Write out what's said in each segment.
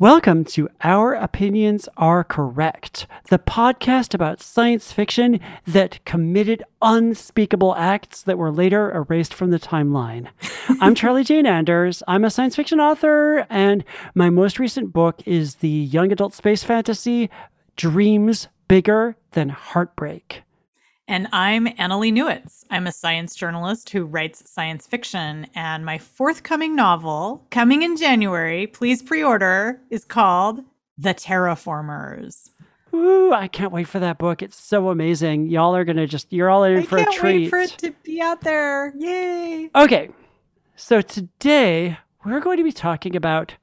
Welcome to Our Opinions Are Correct, the podcast about science fiction that committed unspeakable acts that were later erased from the timeline. I'm Charlie Jane Anders. I'm a science fiction author, and my most recent book is the young adult space fantasy Dreams Bigger Than Heartbreak. And I'm Annalee Newitz. I'm a science journalist who writes science fiction. And my forthcoming novel, coming in January, please pre order, is called The Terraformers. Ooh, I can't wait for that book. It's so amazing. Y'all are going to just, you're all in I for a can't treat. wait for it to be out there. Yay. Okay, so today we're going to be talking about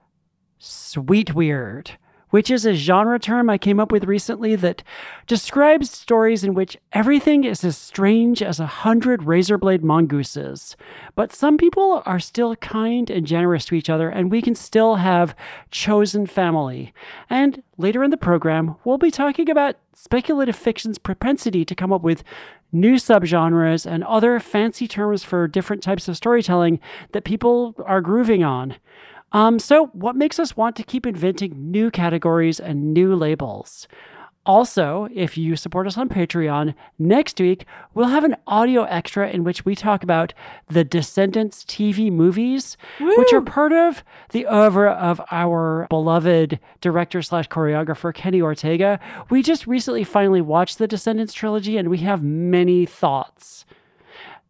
sweet weird, which is a genre term I came up with recently that describes stories in which everything is as strange as a hundred razor blade mongooses. But some people are still kind and generous to each other, and we can still have chosen family. And later in the program, we'll be talking about speculative fiction's propensity to come up with new subgenres and other fancy terms for different types of storytelling that people are grooving on. Um, so, what makes us want to keep inventing new categories and new labels? Also, if you support us on Patreon, next week we'll have an audio extra in which we talk about the Descendants TV movies, which are part of the oeuvre of our beloved director slash choreographer Kenny Ortega. We just recently finally watched the Descendants trilogy and we have many thoughts.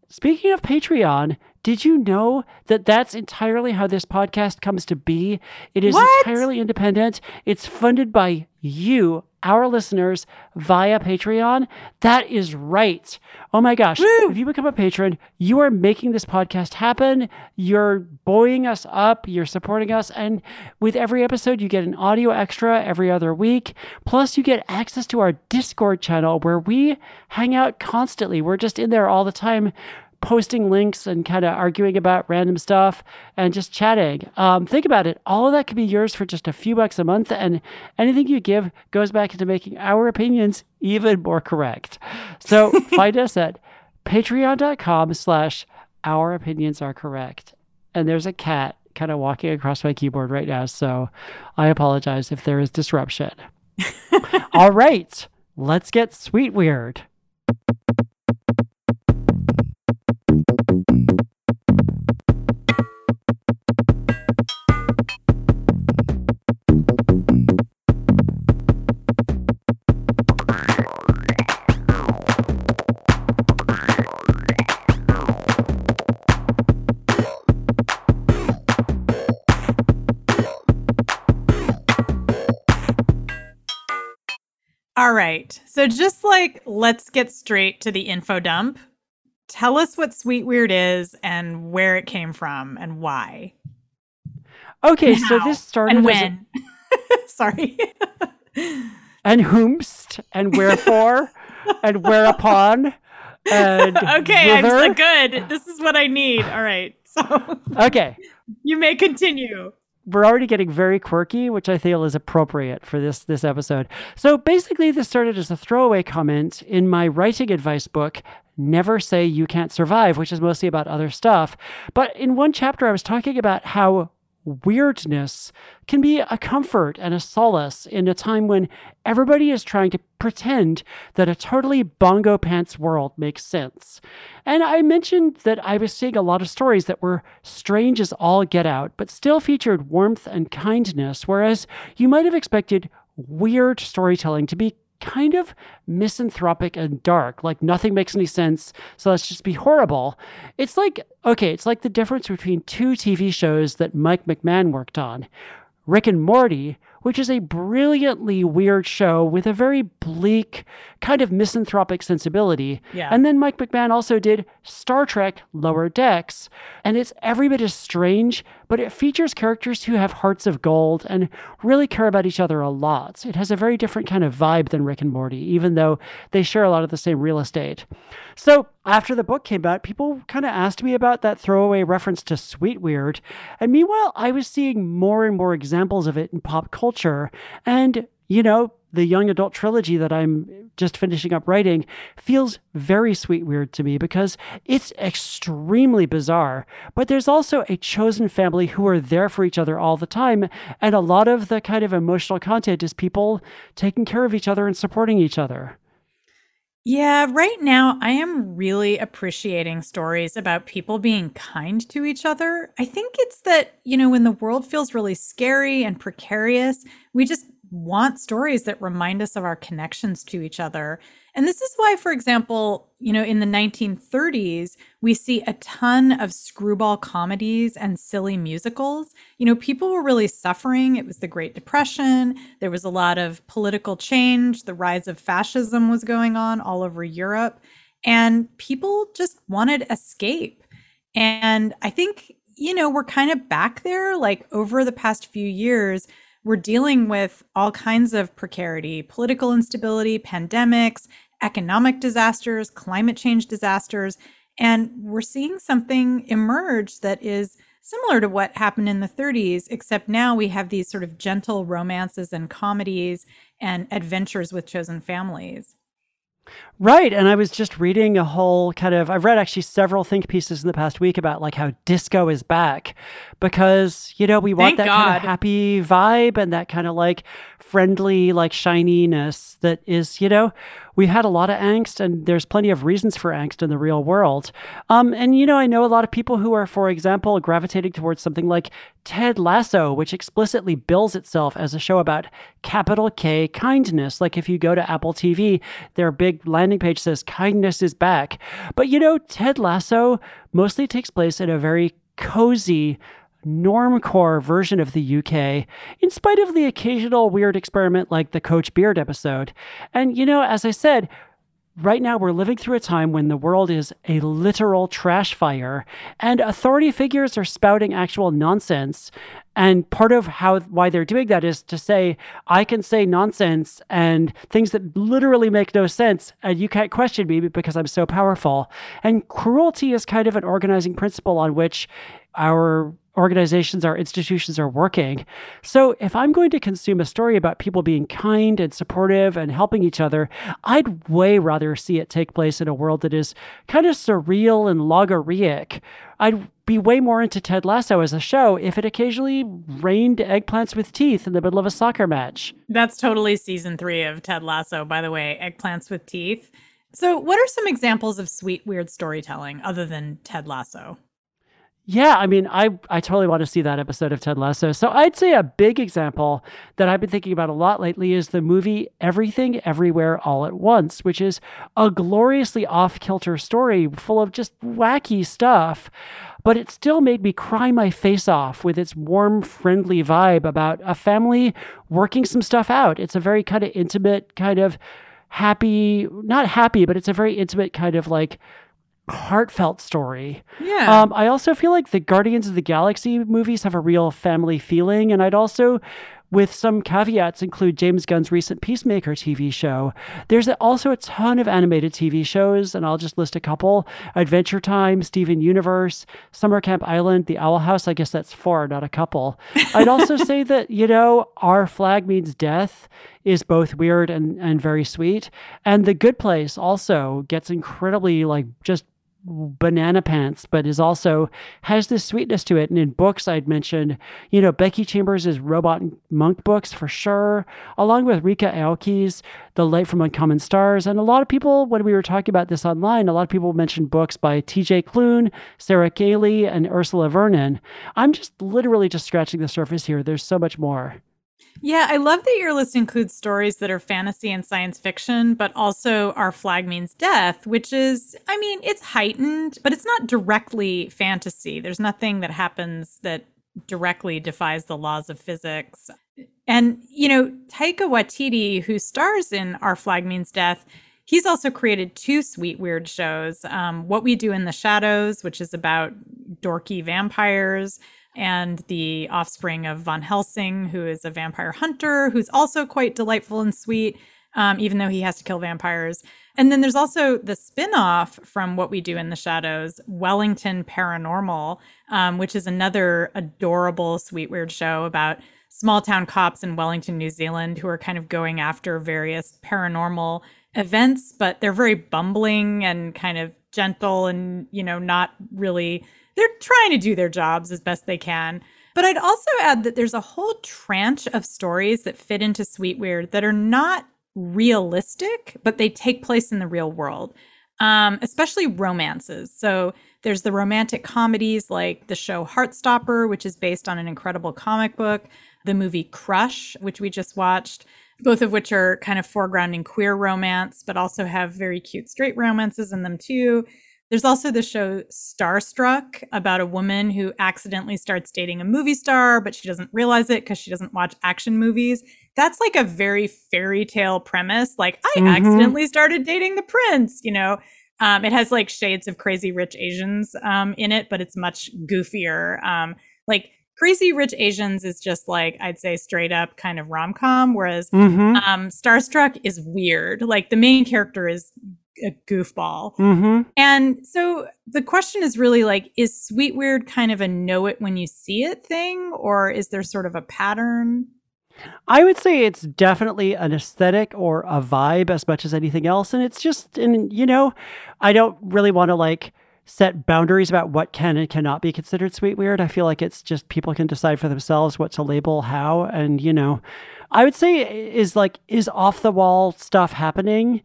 Speaking of Patreon, did you know that that's entirely how this podcast comes to be? It is What? entirely independent. It's funded by you, our listeners, via Patreon. That is right. Oh my gosh. Woo! If you become a patron, you are making this podcast happen. You're buoying us up. You're supporting us. And with every episode, you get an audio extra every other week. Plus, you get access to our Discord channel where we hang out constantly. We're just in there all the time posting links and kind of arguing about random stuff and just chatting. Um, think about it. All of that could be yours for just a few bucks a month, and anything you give goes back into making our opinions even more correct. So find us at patreon.com slash our opinions are correct. And there's a cat kind of walking across my keyboard right now, so I apologize if there is disruption. All right, let's get sweet weird. All right. So, just like let's get straight to the info dump. Tell us what Sweet Weird is and where it came from and why. Okay, so this started and as a- when. Sorry. and whomst and wherefore and whereupon and okay, I'm whither. so good. This is what I need. All right. So, okay you may continue. We're already getting very quirky which i feel is appropriate for this this episode. So basically this started as a throwaway comment in my writing advice book never say you can't survive which is mostly about other stuff. But in one chapter i was talking about how weirdness can be a comfort and a solace in a time when everybody is trying to pretend that a totally bongo pants world makes sense. And I mentioned that I was seeing a lot of stories that were strange as all get out, but still featured warmth and kindness, whereas you might have expected weird storytelling to be kind of misanthropic and dark, like nothing makes any sense, so let's just be horrible. It's like, okay, it's like the difference between two TV shows that Mike McMahan worked on Rick and Morty, which is a brilliantly weird show with a very bleak, kind of misanthropic sensibility. Yeah. And then Mike McMahan also did Star Trek Lower Decks, and it's every bit as strange, but it features characters who have hearts of gold and really care about each other a lot. It has a very different kind of vibe than Rick and Morty, even though they share a lot of the same real estate. So after the book came out, people kind of asked me about that throwaway reference to Sweet Weird. And meanwhile, I was seeing more and more examples of it in pop culture. And, you know, the young adult trilogy that I'm just finishing up writing feels very sweet weird to me because it's extremely bizarre. But there's also a chosen family who are there for each other all the time. And a lot of the kind of emotional content is people taking care of each other and supporting each other. Yeah, right now I am really appreciating stories about people being kind to each other. I think it's that, you know, when the world feels really scary and precarious, we just want stories that remind us of our connections to each other. And this is why, for example, you know, in the 1930s, we see a ton of screwball comedies and silly musicals. You know, people were really suffering. It was the Great Depression. There was a lot of political change. The rise of fascism was going on all over Europe. And people just wanted escape. And I think, you know, we're kind of back there. Like over the past few years, we're dealing with all kinds of precarity, political instability, pandemics, economic disasters, climate change disasters. And we're seeing something emerge that is similar to what happened in the 30s, except now we have these sort of gentle romances and comedies and adventures with chosen families. Right. And I was just reading a whole kind of, I've read actually several think pieces in the past week about like how disco is back because, you know, we want Thank that God. kind of happy vibe and that kind of like friendly, like shininess that is, you know, we had a lot of angst and there's plenty of reasons for angst in the real world. Um, and, you know, I know a lot of people who are, for example, gravitating towards something like Ted Lasso, which explicitly bills itself as a show about capital K kindness. Like if you go to Apple TV, their big landing page says kindness is back. But, you know, Ted Lasso mostly takes place in a very cozy, normcore version of the UK, in spite of the occasional weird experiment like the Coach Beard episode. And, you know, as I said, Right now, we're living through a time when the world is a literal trash fire, and authority figures are spouting actual nonsense. And part of how why they're doing that is to say, I can say nonsense and things that literally make no sense, and you can't question me because I'm so powerful. And cruelty is kind of an organizing principle on which our organizations, our institutions are working. So if I'm going to consume a story about people being kind and supportive and helping each other, I'd way rather see it take place in a world that is kind of surreal and logaraic. I'd be way more into Ted Lasso as a show if it occasionally rained eggplants with teeth in the middle of a soccer match. That's totally season three of Ted Lasso, by the way, eggplants with teeth. So, what are some examples of sweet, weird storytelling other than Ted Lasso? Yeah, I mean, I I totally want to see that episode of Ted Lasso. So I'd say a big example that I've been thinking about a lot lately is the movie Everything Everywhere All at Once, which is a gloriously off-kilter story full of just wacky stuff, but it still made me cry my face off with its warm, friendly vibe about a family working some stuff out. It's a very kind of intimate kind of happy, not happy, but it's a very intimate kind of like heartfelt story. Yeah. Um, I also feel like the Guardians of the Galaxy movies have a real family feeling, and I'd also, with some caveats, include James Gunn's recent Peacemaker TV show. There's also a ton of animated TV shows, and I'll just list a couple: Adventure Time, Steven Universe, Summer Camp Island, The Owl House. I guess that's four, not a couple. I'd also say that you know, Our Flag Means Death is both weird and and very sweet, and The Good Place also gets incredibly like just banana pants, but is also has this sweetness to it. And in books, I'd mentioned, you know, Becky Chambers' Robot Monk books for sure, along with Ryka Aoki's The Light from Uncommon Stars. And a lot of people, when we were talking about this online, a lot of people mentioned books by TJ Klune, Sarah Gailey, and Ursula Vernon. I'm just literally just scratching the surface here. There's so much more. Yeah, I love that your list includes stories that are fantasy and science fiction, but also Our Flag Means Death, which is, I mean, it's heightened, but it's not directly fantasy. There's nothing that happens that directly defies the laws of physics. And, you know, Taika Waititi, who stars in Our Flag Means Death, he's also created two sweet, weird shows um, What We Do in the Shadows, which is about dorky vampires and the offspring of Van Helsing, who is a vampire hunter, who's also quite delightful and sweet, um, even though he has to kill vampires. And then there's also the spin off from What We Do in the Shadows, Wellington Paranormal, um, which is another adorable, sweet, weird show about small town cops in Wellington, New Zealand, who are kind of going after various paranormal events, but they're very bumbling and kind of gentle and, you know, not really, they're trying to do their jobs as best they can. But I'd also add that there's a whole tranche of stories that fit into Sweet Weird that are not realistic, but they take place in the real world, um, especially romances. So there's the romantic comedies like the show Heartstopper, which is based on an incredible comic book the movie Crush, which we just watched, both of which are kind of foregrounding queer romance, but also have very cute straight romances in them too. There's also the show Starstruck about a woman who accidentally starts dating a movie star, but she doesn't realize it because she doesn't watch action movies. That's like a very fairy tale premise. Like, I mm-hmm. accidentally started dating the prince, you know? Um, it has like shades of Crazy Rich Asians um, in it, but it's much goofier. Um, like, Crazy Rich Asians is just like I'd say straight up kind of rom com, whereas mm-hmm. um, Starstruck is weird. Like the main character is a goofball, mm-hmm. and so the question is really like, is Sweet Weird kind of a know it when you see it thing, or is there sort of a pattern? I would say it's definitely an aesthetic or a vibe as much as anything else, and it's just, and you know, I don't really want to like set boundaries about what can and cannot be considered sweet weird. I feel like it's just people can decide for themselves what to label how. And, you know, I would say is like, is off the wall stuff happening?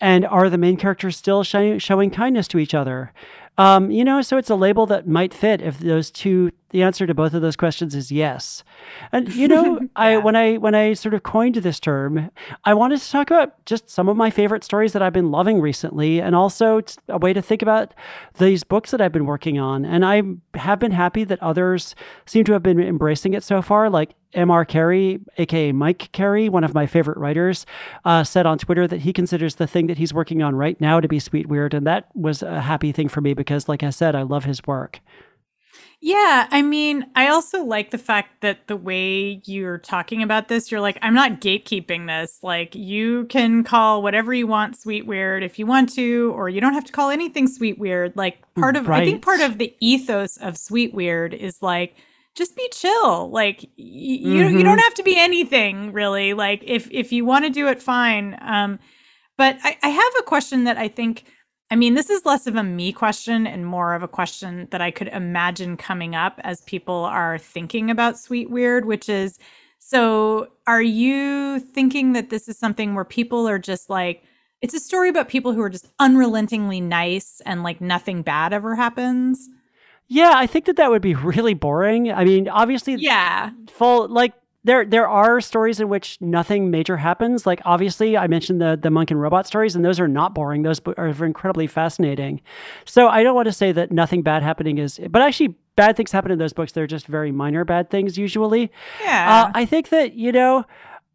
And are the main characters still sh- showing kindness to each other? Um, you know, so it's a label that might fit if those two. The answer to both of those questions is yes. And you know, yeah. I when I when I sort of coined this term, I wanted to talk about just some of my favorite stories that I've been loving recently, and also a way to think about these books that I've been working on. And I have been happy that others seem to have been embracing it so far. Like M.R. Carey, aka Mike Carey, one of my favorite writers, uh, said on Twitter that he considers the thing that he's working on right now to be sweet weird, and that was a happy thing for me because, like I said, I love his work. Yeah, I mean, I also like the fact that the way you're talking about this, you're like, I'm not gatekeeping this. Like, you can call whatever you want sweet weird if you want to, or you don't have to call anything sweet weird. Like, part of, right. I think part of the ethos of sweet weird is like, just be chill. Like, y- mm-hmm. you you don't have to be anything really. Like, if if you want to do it, fine. Um, but I, I have a question that I think I mean, this is less of a me question and more of a question that I could imagine coming up as people are thinking about Sweet Weird, which is so are you thinking that this is something where people are just like, it's a story about people who are just unrelentingly nice and like nothing bad ever happens? Yeah, I think that that would be really boring. I mean, obviously, yeah, full like there there are stories in which nothing major happens. Like obviously, I mentioned the the monk and robot stories, and those are not boring. Those are incredibly fascinating. So I don't want to say that nothing bad happening is, but actually, bad things happen in those books. They're just very minor bad things usually. Yeah. Uh, I think that you know,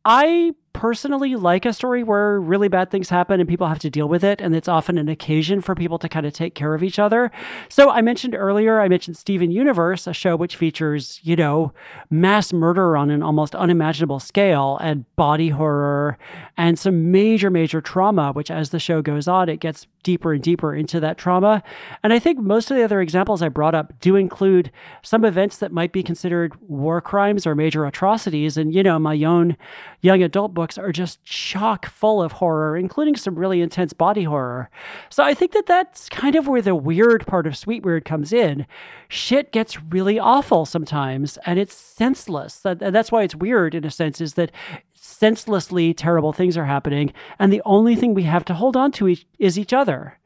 I personally like a story where really bad things happen and people have to deal with it. And it's often an occasion for people to kind of take care of each other. So I mentioned earlier, I mentioned Steven Universe, a show which features, you know, mass murder on an almost unimaginable scale and body horror and some major, major trauma, which as the show goes on, it gets deeper and deeper into that trauma. And I think most of the other examples I brought up do include some events that might be considered war crimes or major atrocities. And, you know, my own young adult book are just chock full of horror, including some really intense body horror. So I think that that's kind of where the weird part of Sweet Weird comes in. Shit gets really awful sometimes, and it's senseless. And that's why it's weird in a sense, is that senselessly terrible things are happening, and the only thing we have to hold on to is each other.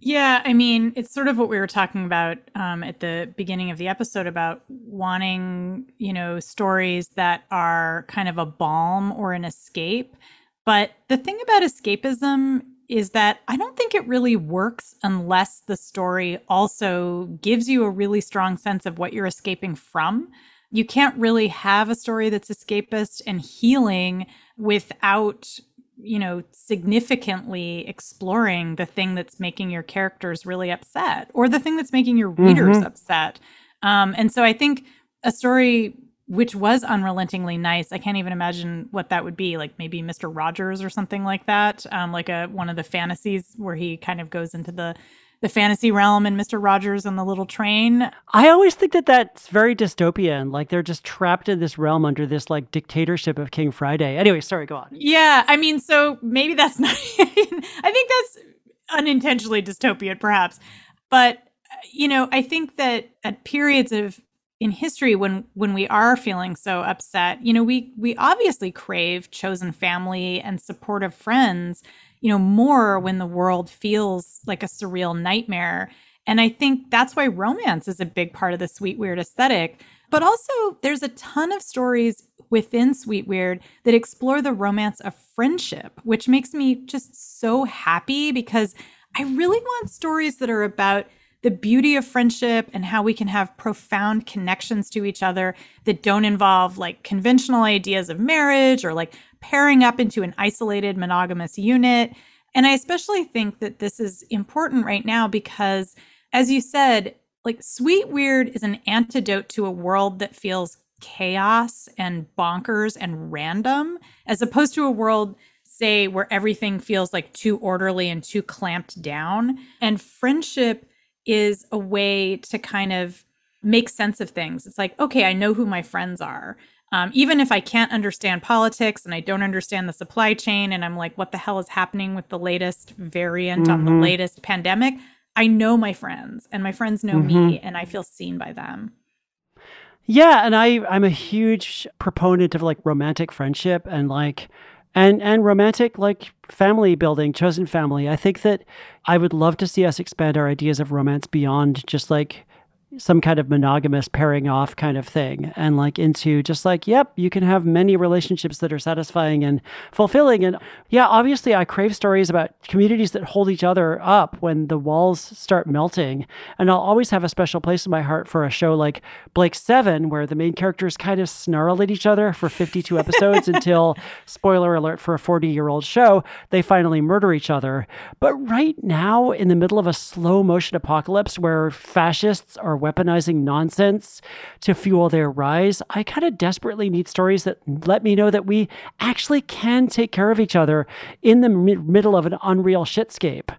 Yeah, I mean, it's sort of what we were talking about um, at the beginning of the episode about wanting, you know, stories that are kind of a balm or an escape. But the thing about escapism is that I don't think it really works unless the story also gives you a really strong sense of what you're escaping from. You can't really have a story that's escapist and healing without you know, significantly exploring the thing that's making your characters really upset or the thing that's making your readers mm-hmm. upset. Um, and so I think a story which was unrelentingly nice. I can't even imagine what that would be. Like maybe Mr. Rogers or something like that. Um, like a one of the fantasies where he kind of goes into the the fantasy realm and Mr. Rogers and the little train. I always think that that's very dystopian. Like they're just trapped in this realm under this like dictatorship of King Friday. Anyway, sorry, go on. Yeah, I mean, so maybe that's not. I think that's unintentionally dystopian, perhaps. But you know, I think that at periods of in history when when we are feeling so upset, you know, we we obviously crave chosen family and supportive friends you know, more when the world feels like a surreal nightmare. And I think that's why romance is a big part of the sweet weird aesthetic. But also, there's a ton of stories within Sweet Weird that explore the romance of friendship, which makes me just so happy because I really want stories that are about the beauty of friendship and how we can have profound connections to each other that don't involve like conventional ideas of marriage or like pairing up into an isolated monogamous unit. And I especially think that this is important right now because, as you said, like Sweet Weird is an antidote to a world that feels chaos and bonkers and random, as opposed to a world, say, where everything feels like too orderly and too clamped down. And friendship is a way to kind of make sense of things. It's like, okay, I know who my friends are. Um, even if I can't understand politics and I don't understand the supply chain, and I'm like, what the hell is happening with the latest variant mm-hmm. on the mm-hmm. latest pandemic? I know my friends, and my friends know mm-hmm. me, and I feel seen by them. Yeah, and I I'm a huge proponent of like romantic friendship and like and and romantic like family building, chosen family. I think that I would love to see us expand our ideas of romance beyond just like some kind of monogamous pairing off kind of thing and like into just like yep you can have many relationships that are satisfying and fulfilling. And yeah obviously i crave stories about communities that hold each other up when the walls start melting. And i'll always have a special place in my heart for a show like Blake's 7 where the main characters kind of snarl at each other for 52 episodes until spoiler alert for a 40 year old show they finally murder each other. But right now in the middle of a slow motion apocalypse where fascists are weaponizing nonsense to fuel their rise. I kind of desperately need stories that let me know that we actually can take care of each other in the mi- middle of an unreal shitscape.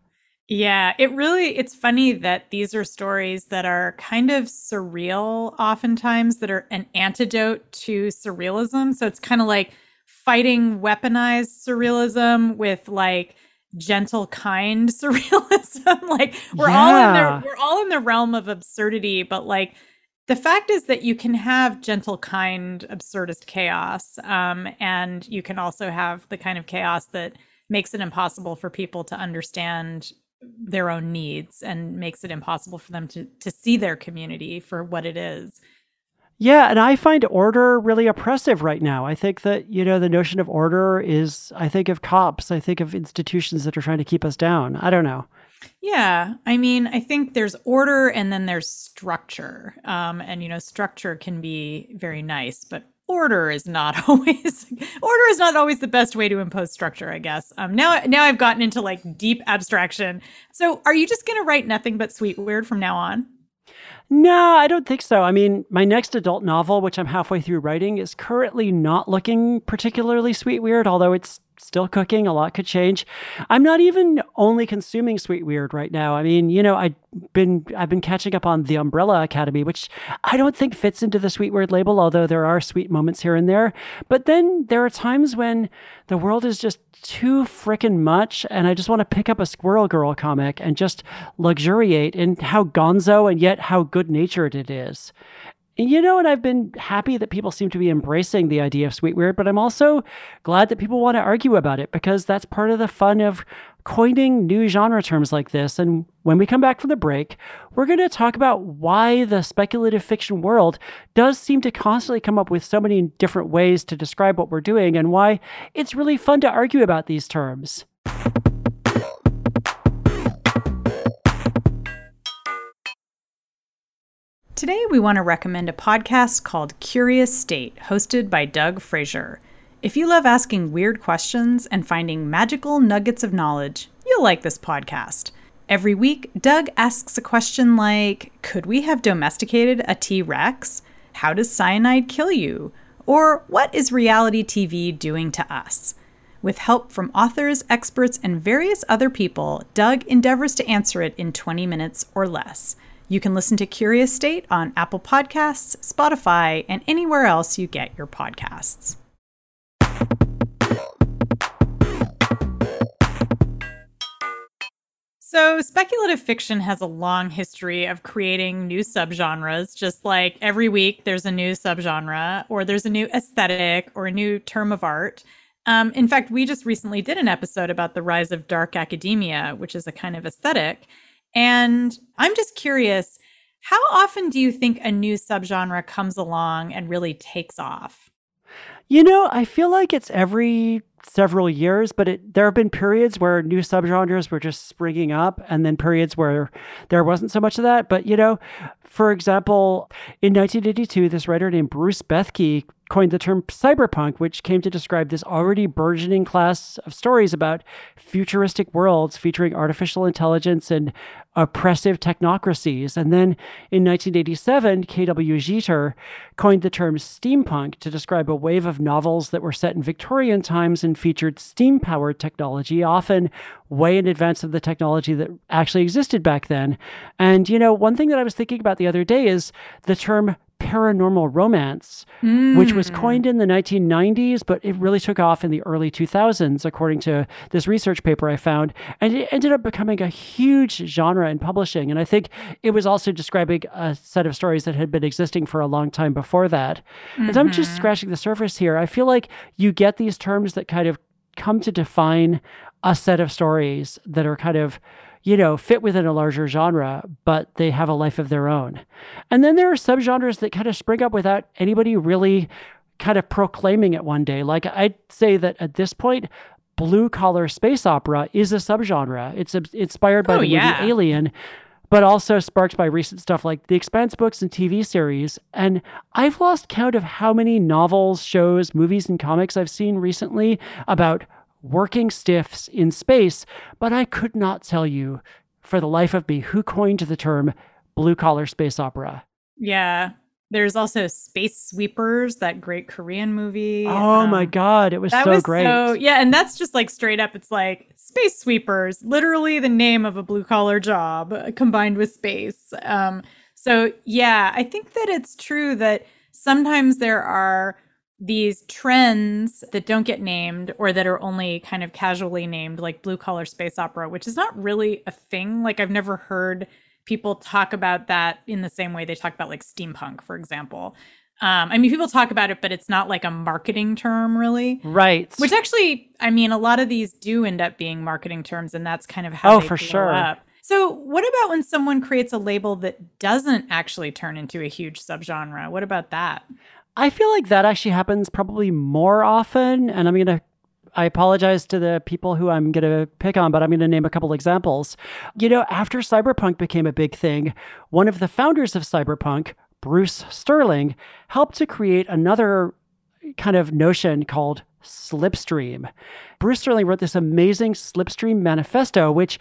Yeah, it really it's funny that these are stories that are kind of surreal oftentimes that are an antidote to surrealism. So it's kind of like fighting weaponized surrealism with like gentle kind surrealism like we're yeah. all in there we're all in the realm of absurdity but like the fact is that you can have gentle kind absurdist chaos um, and you can also have the kind of chaos that makes it impossible for people to understand their own needs and makes it impossible for them to to see their community for what it is yeah, and I find order really oppressive right now. I think that, you know, the notion of order is, I think of cops, I think of institutions that are trying to keep us down. I don't know. Yeah. I mean, I think there's order and then there's structure. Um, and, you know, structure can be very nice, but order is not always order is not always the best way to impose structure i guess um now now i've gotten into like deep abstraction so are you just going to write nothing but sweet weird from now on no, I don't think so. I mean, my next adult novel, which I'm halfway through writing, is currently not looking particularly sweet weird, although it's still cooking. A lot could change. I'm not even only consuming Sweet Weird right now. I mean, you know, I've been I've been catching up on The Umbrella Academy, which I don't think fits into the Sweet Weird label, although there are sweet moments here and there. But then there are times when the world is just too freaking much, and I just want to pick up a Squirrel Girl comic and just luxuriate in how gonzo and yet how good natured it is you know, and I've been happy that people seem to be embracing the idea of sweet weird, but I'm also glad that people want to argue about it because that's part of the fun of coining new genre terms like this. And when we come back from the break, we're going to talk about why the speculative fiction world does seem to constantly come up with so many different ways to describe what we're doing and why it's really fun to argue about these terms. Today, we want to recommend a podcast called Curious State, hosted by Doug Frazier. If you love asking weird questions and finding magical nuggets of knowledge, you'll like this podcast. Every week, Doug asks a question like Could we have domesticated a T Rex? How does cyanide kill you? Or what is reality TV doing to us? With help from authors, experts, and various other people, Doug endeavors to answer it in 20 minutes or less. You can listen to Curious State on Apple Podcasts, Spotify, and anywhere else you get your podcasts. So, speculative fiction has a long history of creating new subgenres, just like every week there's a new subgenre, or there's a new aesthetic, or a new term of art. Um, in fact, we just recently did an episode about the rise of dark academia, which is a kind of aesthetic. And I'm just curious how often do you think a new subgenre comes along and really takes off? You know, I feel like it's every several years, but it, there have been periods where new subgenres were just springing up, and then periods where there wasn't so much of that. But, you know, for example, in 1982, this writer named Bruce Bethke coined the term cyberpunk, which came to describe this already burgeoning class of stories about futuristic worlds featuring artificial intelligence and oppressive technocracies. And then in 1987, K.W. Jeter coined the term steampunk to describe a wave of novels that were set in Victorian times and featured steam powered technology, often way in advance of the technology that actually existed back then. And, you know, one thing that I was thinking about the other day is the term paranormal romance, mm. which was hmm. coined in the 1990s, but it really took off in the early 2000s, according to this research paper I found. And it ended up becoming a huge genre in publishing. And I think it was also describing a set of stories that had been existing for a long time before that. Mm-hmm. And I'm just mm-hmm. scratching the surface here. I feel like you get these terms that kind of come to define a set of stories that are kind of you know, fit within a larger genre, but they have a life of their own. And then there are subgenres that kind of spring up without anybody really kind of proclaiming it one day. Like I'd say that at this point, blue collar space opera is a subgenre. It's inspired by oh, the yeah. movie Alien, but also sparked by recent stuff like the Expanse books and TV series. And I've lost count of how many novels, shows, movies, and comics I've seen recently about working stiffs in space, but I could not tell you for the life of me who coined the term blue collar space opera. Yeah. There's also Space Sweepers, that great Korean movie. Oh um, my God. It was so was great. So, yeah. And that's just like straight up, it's like Space Sweepers, literally the name of a blue collar job combined with space. Um, so, yeah, I think that it's true that sometimes there are these trends that don't get named or that are only kind of casually named, like blue collar space opera, which is not really a thing. Like, I've never heard people talk about that in the same way they talk about like steampunk, for example. Um, I mean, people talk about it, but it's not like a marketing term, really. Right. Which actually, I mean, a lot of these do end up being marketing terms, and that's kind of how. Oh, for sure. Up. So, what about when someone creates a label that doesn't actually turn into a huge subgenre? What about that? I feel like that actually happens probably more often. And I'm going to, I apologize to the people who I'm going to pick on, but I'm going to name a couple examples. You know, after cyberpunk became a big thing, one of the founders of cyberpunk, Bruce Sterling, helped to create another kind of notion called slipstream. Bruce Sterling wrote this amazing slipstream manifesto, which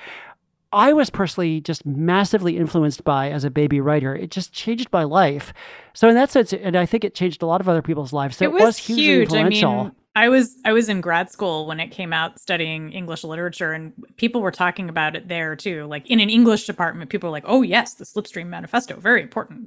I was personally just massively influenced by as a baby writer. It just changed my life. So in that sense, and I think it changed a lot of other people's lives. So it, it was, was hugely huge. influential. I mean, I was I was in grad school when it came out studying English literature and people were talking about it there too. Like in an English department, people were like, "Oh yes, the Slipstream Manifesto, very important."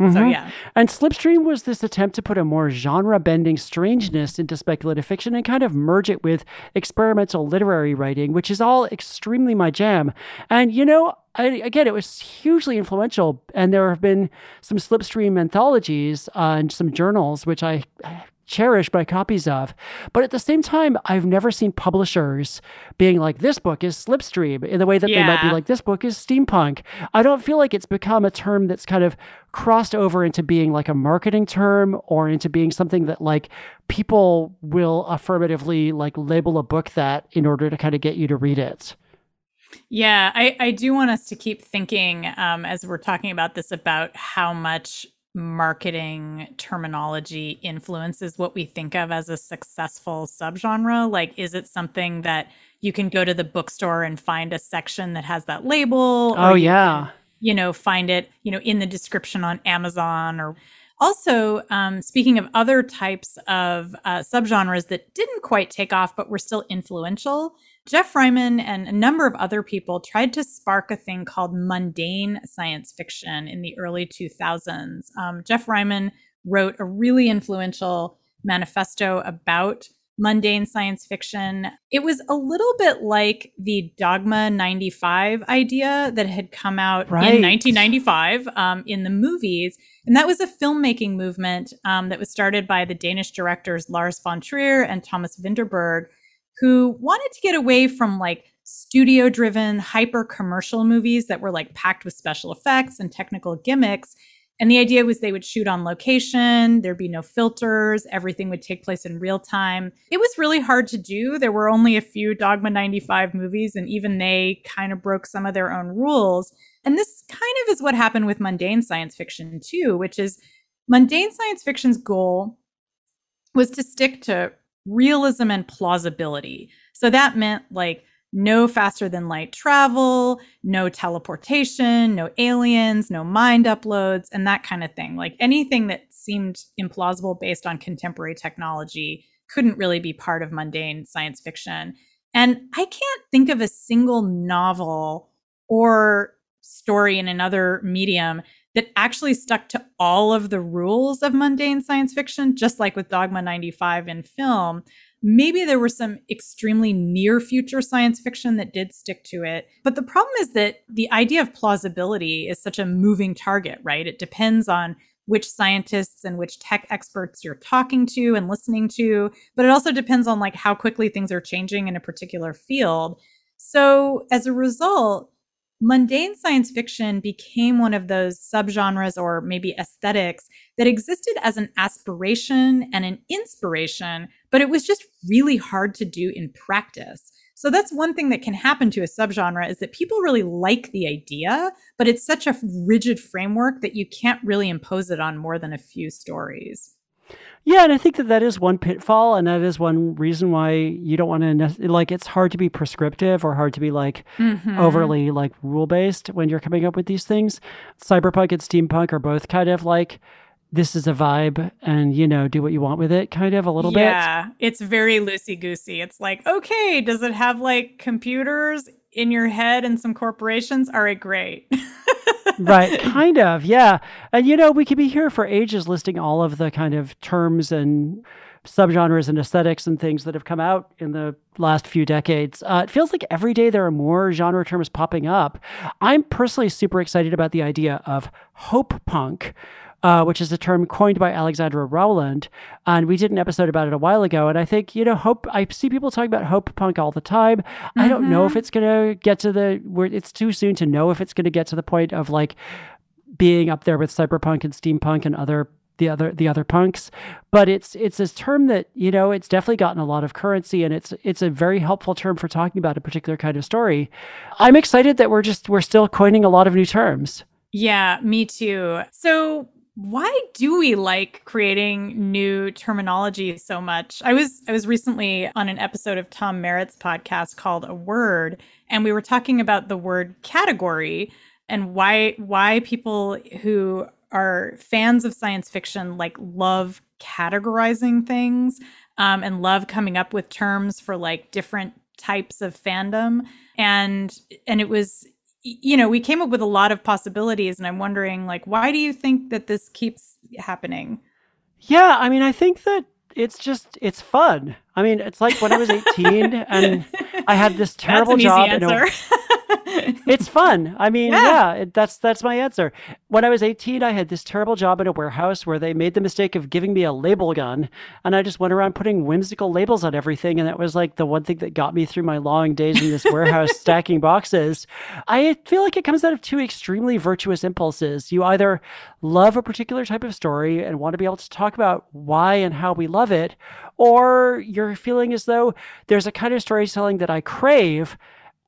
Mm-hmm. So yeah. And Slipstream was this attempt to put a more genre-bending strangeness into speculative fiction and kind of merge it with experimental literary writing, which is all extremely my jam. And you know, I, again, it was hugely influential, and there have been some Slipstream anthologies uh, and some journals which I cherish my copies of. But at the same time, I've never seen publishers being like, this book is slipstream in the way that yeah. they might be like, this book is steampunk. I don't feel like it's become a term that's kind of crossed over into being like a marketing term or into being something that like people will affirmatively like label a book that in order to kind of get you to read it. Yeah, I, I do want us to keep thinking um, as we're talking about this about how much marketing terminology influences what we think of as a successful subgenre? Like, is it something that you can go to the bookstore and find a section that has that label? Oh, yeah. Can, you know, find it, you know, in the description on Amazon or Also, um, speaking of other types of uh, subgenres that didn't quite take off but were still influential, Geoff Ryman and a number of other people tried to spark a thing called mundane science fiction in the early 2000s. Um, Geoff Ryman wrote a really influential manifesto about mundane science fiction. It was a little bit like the Dogma 95 idea that had come out right. in 1995 um, in the movies. And that was a filmmaking movement um, that was started by the Danish directors Lars von Trier and Thomas Vinterberg, who wanted to get away from like studio driven, hyper commercial movies that were like packed with special effects and technical gimmicks and the idea was they would shoot on location, there'd be no filters, everything would take place in real time. It was really hard to do. There were only a few Dogma 95 movies, and even they kind of broke some of their own rules. And this kind of is what happened with mundane science fiction, too, which is mundane science fiction's goal was to stick to realism and plausibility. So that meant like no faster than light travel, no teleportation, no aliens, no mind uploads, and that kind of thing. Like anything that seemed implausible based on contemporary technology couldn't really be part of mundane science fiction. And I can't think of a single novel or story in another medium that actually stuck to all of the rules of mundane science fiction, just like with Dogma 95 in film maybe there were some extremely near future science fiction that did stick to it. But the problem is that the idea of plausibility is such a moving target, right? It depends on which scientists and which tech experts you're talking to and listening to, but it also depends on like how quickly things are changing in a particular field. So as a result, mundane science fiction became one of those subgenres or maybe aesthetics that existed as an aspiration and an inspiration, but it was just really hard to do in practice. So that's one thing that can happen to a subgenre is that people really like the idea, but it's such a rigid framework that you can't really impose it on more than a few stories. Yeah, and I think that that is one pitfall, and that is one reason why you don't want to like. It's hard to be prescriptive or hard to be like mm-hmm. overly like rule based when you're coming up with these things. Cyberpunk and steampunk are both kind of like this is a vibe, and you know, do what you want with it, kind of a little yeah, bit. Yeah, it's very loosey goosey. It's like, okay, does it have like computers in your head and some corporations? All right, great. right, kind of, yeah. And you know, we could be here for ages listing all of the kind of terms and subgenres and aesthetics and things that have come out in the last few decades. Uh, it feels like every day there are more genre terms popping up. I'm personally super excited about the idea of hope punk, uh, which is a term coined by Alexandra Rowland. And we did an episode about it a while ago. And I think, you know, hope, I see people talking about hope punk all the time. Mm-hmm. I don't know if mm-hmm. it's going to get to the, where it's too soon to know if it's going to get to the point of like being up there with cyberpunk and steampunk and other the other the other punks but it's it's this term that you know it's definitely gotten a lot of currency and it's it's a very helpful term for talking about a particular kind of story i'm excited that we're just we're still coining a lot of new terms yeah me too so why do we like creating new terminology so much? I was I was recently on an episode of Tom Merritt's podcast called A Word and we were talking about the word category and why why people who are fans of science fiction like love categorizing things um, and love coming up with terms for like different types of fandom and and it was you know, we came up with a lot of possibilities, and I'm wondering, like, why do you think that this keeps happening? Yeah, I mean, I think that it's just it's fun. I mean, it's like when I was 18 and I had this terrible job. Answer. it's fun. I mean, yeah, yeah it, that's that's my answer. When I was 18, I had this terrible job in a warehouse where they made the mistake of giving me a label gun, and I just went around putting whimsical labels on everything, and that was like the one thing that got me through my long days in this warehouse stacking boxes. I feel like it comes out of two extremely virtuous impulses. You either love a particular type of story and want to be able to talk about why and how we love it, or you're feeling as though there's a kind of storytelling that I crave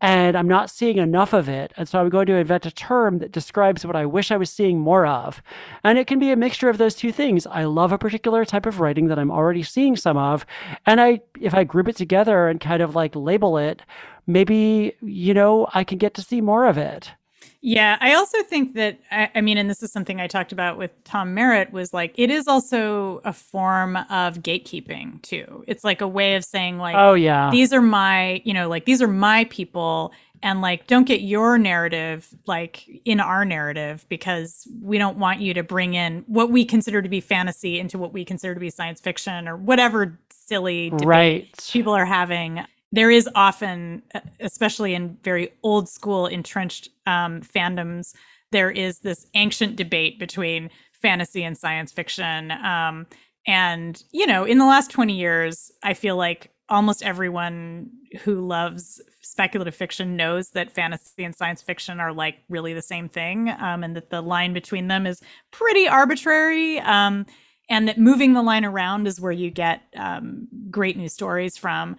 and I'm not seeing enough of it. And so I'm going to invent a term that describes what I wish I was seeing more of. And it can be a mixture of those two things. I love a particular type of writing that I'm already seeing some of. And I if I group it together and kind of like label it, maybe, you know, I can get to see more of it. Yeah, I also think that I, I, mean, and this is something I talked about with Tom Merritt was like it is also a form of gatekeeping too. It's like a way of saying like, oh yeah, these are my, you know, like these are my people, and like don't get your narrative like in our narrative because we don't want you to bring in what we consider to be fantasy into what we consider to be science fiction or whatever silly debate right. people are having there is often, especially in very old school entrenched um, fandoms, there is this ancient debate between fantasy and science fiction. Um, and, you know, in the last 20 years, I feel like almost everyone who loves speculative fiction knows that fantasy and science fiction are like really the same thing um, and that the line between them is pretty arbitrary. Um, and that moving the line around is where you get um, great new stories from.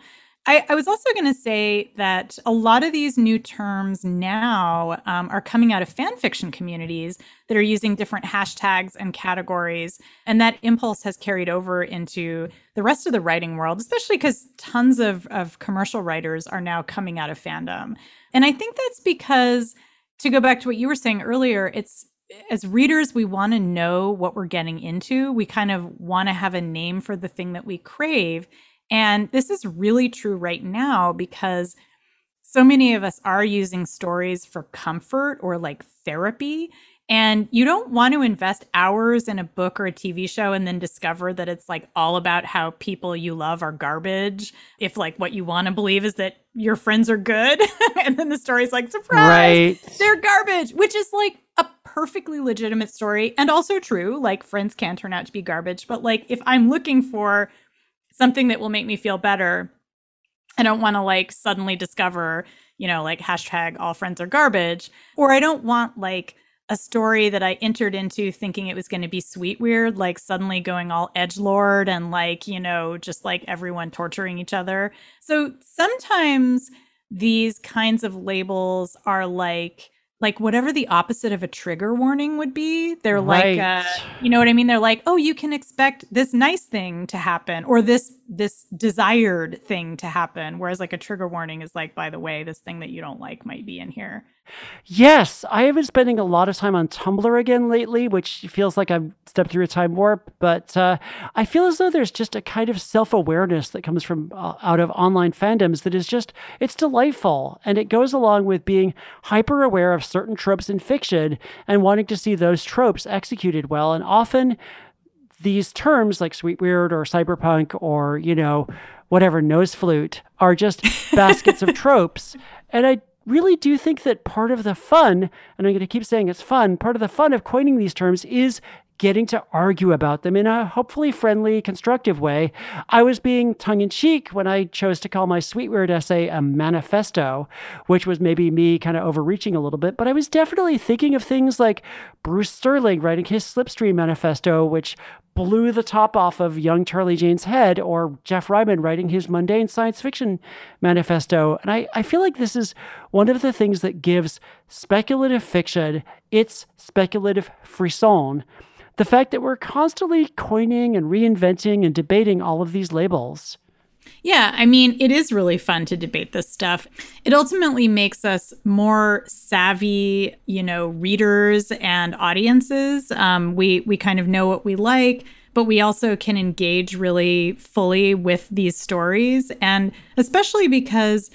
I, I was also going to say that a lot of these new terms now um, are coming out of fan fiction communities that are using different hashtags and categories. And that impulse has carried over into the rest of the writing world, especially because tons of, of commercial writers are now coming out of fandom. And I think that's because, to go back to what you were saying earlier, it's as readers, we want to know what we're getting into. We kind of want to have a name for the thing that we crave. And this is really true right now because so many of us are using stories for comfort or like therapy. And you don't want to invest hours in a book or a TV show and then discover that it's like all about how people you love are garbage. If like what you want to believe is that your friends are good. and then the story's like, surprise, right. they're garbage, which is like a perfectly legitimate story and also true. Like friends can turn out to be garbage. But like if I'm looking for something that will make me feel better. I don't want to like suddenly discover, you know, like hashtag all friends are garbage. Or I don't want like a story that I entered into thinking it was going to be sweet weird, like suddenly going all edge lord and like, you know, just like everyone torturing each other. So sometimes these kinds of labels are like like whatever the opposite of a trigger warning would be. They're right. like, uh, you know what I mean? They're like, oh, you can expect this nice thing to happen or this this desired thing to happen. Whereas like a trigger warning is like, by the way, this thing that you don't like might be in here. Yes, I have been spending a lot of time on Tumblr again lately, which feels like I've stepped through a time warp. But uh, I feel as though there's just a kind of self awareness that comes from uh, out of online fandoms that is just it's delightful, and it goes along with being hyper aware of certain tropes in fiction and wanting to see those tropes executed well. And often these terms like sweet weird or cyberpunk or you know whatever nose flute are just baskets of tropes. And i really do think that part of the fun, and I'm going to keep saying it's fun, part of the fun of coining these terms is getting to argue about them in a hopefully friendly, constructive way. I was being tongue in cheek when I chose to call my sweet weird essay a manifesto, which was maybe me kind of overreaching a little bit, but I was definitely thinking of things like Bruce Sterling writing his Slipstream manifesto, which blew the top off of young Charlie Jane's head, or Geoff Ryman writing his mundane science fiction manifesto. And I, I feel like this is one of the things that gives speculative fiction its speculative frisson the fact that we're constantly coining and reinventing and debating all of these labels. Yeah, I mean, it is really fun to debate this stuff. It ultimately makes us more savvy, you know, readers and audiences. Um, we we kind of know what we like, but we also can engage really fully with these stories, and especially because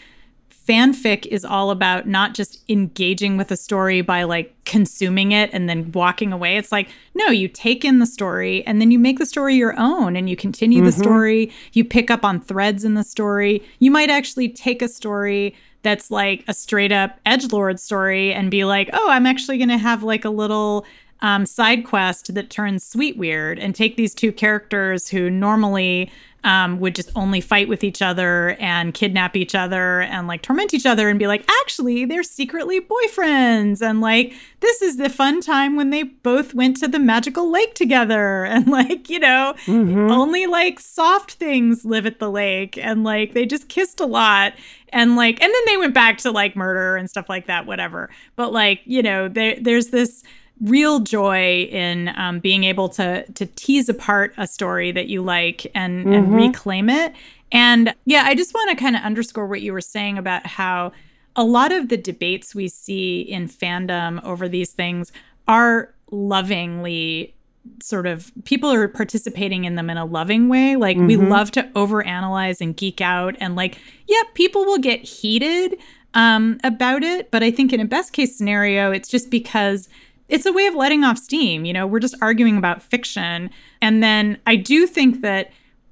fanfic is all about not just engaging with a story by like consuming it and then walking away. It's like, no, you take in the story and then you make the story your own and you continue mm-hmm. the story. You pick up on threads in the story. You might actually take a story that's like a straight up edge lord story and be like, oh, I'm actually going to have like a little um, side quest that turns sweet weird and take these two characters who normally um, would just only fight with each other and kidnap each other and like torment each other and be like, actually, they're secretly boyfriends. And like, this is the fun time when they both went to the magical lake together. And like, you know, mm-hmm. only like soft things live at the lake. And like, they just kissed a lot. And like, and then they went back to like murder and stuff like that, whatever. But like, you know, there, there's this real joy in um, being able to to tease apart a story that you like and, mm-hmm. and reclaim it. And yeah, I just want to kind of underscore what you were saying about how a lot of the debates we see in fandom over these things are lovingly sort of people are participating in them in a loving way. Like mm-hmm. we love to overanalyze and geek out and like, yeah, people will get heated um, about it. But I think in a best case scenario, it's just because it's a way of letting off steam. You know, we're just arguing about fiction. And then I do think that,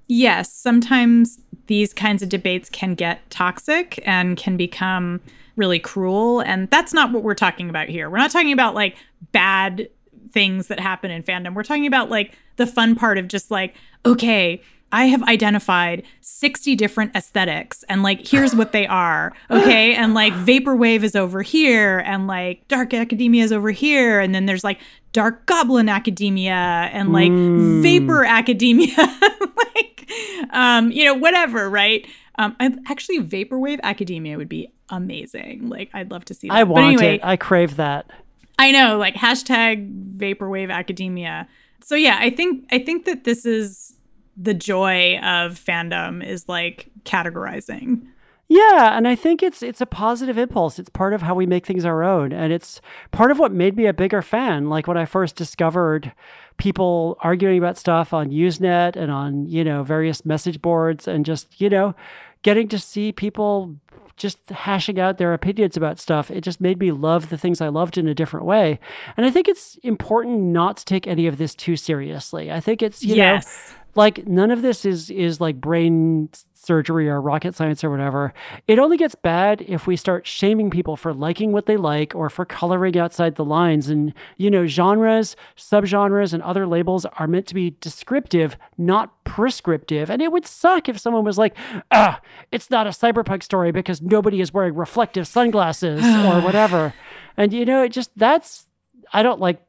yes, sometimes these kinds of debates can get toxic and can become really cruel. And that's not what we're talking about here. We're not talking about like bad things that happen in fandom. We're talking about like the fun part of just like, okay, I have identified 60 different aesthetics and like here's what they are. Okay. And like vaporwave is over here and like dark academia is over here. And then there's like dark goblin academia and like mm. vapor academia. like um, you know, whatever, right? Um, I, actually vaporwave academia would be amazing. Like I'd love to see that. I want anyway, it. I crave that. I know, like hashtag vaporwave academia. So yeah, I think I think that this is the joy of fandom is like categorizing. Yeah, and I think it's it's a positive impulse. It's part of how we make things our own, and it's part of what made me a bigger fan. Like when I first discovered people arguing about stuff on Usenet and on you know various message boards, and just you know getting to see people just hashing out their opinions about stuff, it just made me love the things I loved in a different way. And I think it's important not to take any of this too seriously. I think it's, you yes. know, like none of this is is like brain surgery or rocket science or whatever. It only gets bad if we start shaming people for liking what they like or for coloring outside the lines. And, you know, genres, subgenres, and other labels are meant to be descriptive, not prescriptive. And it would suck if someone was like, ah, it's not a cyberpunk story because nobody is wearing reflective sunglasses or whatever. And, you know, it just, that's, I don't like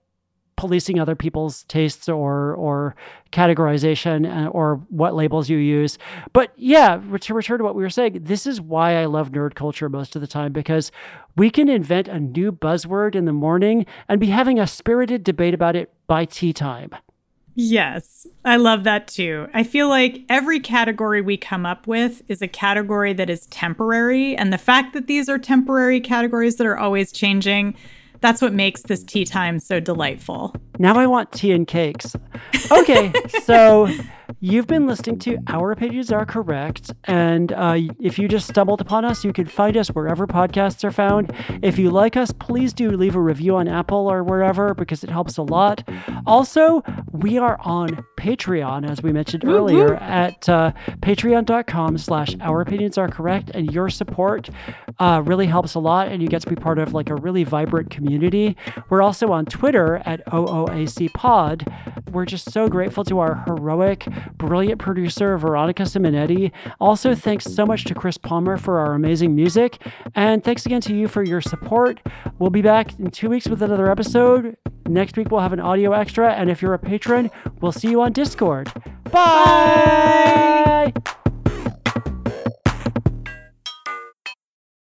policing other people's tastes or or categorization uh, or what labels you use. But yeah, to return to what we were saying, this is why I love nerd culture most of the time because we can invent a new buzzword in the morning and be having a spirited debate about it by tea time. Yes, I love that too. I feel like every category we come up with is a category that is temporary. And the fact that these are temporary categories that are always changing that's what makes this tea time so delightful. Now I want tea and cakes. Okay, so You've been listening to Our Opinions Are Correct. And uh, if you just stumbled upon us, you can find us wherever podcasts are found. If you like us, please do leave a review on Apple or wherever because it helps a lot. Also, we are on Patreon, as we mentioned earlier, at uh, patreon.com slash Our Opinions Are Correct. And your support uh, really helps a lot. And you get to be part of like a really vibrant community. We're also on Twitter at OOAC Pod. We're just so grateful to our heroic brilliant producer Veronica Simonetti. Also, thanks so much to Chris Palmer for our amazing music. And thanks again to you for your support. We'll be back in two weeks with another episode. Next week, we'll have an audio extra. And if you're a patron, we'll see you on Discord. Bye. Bye.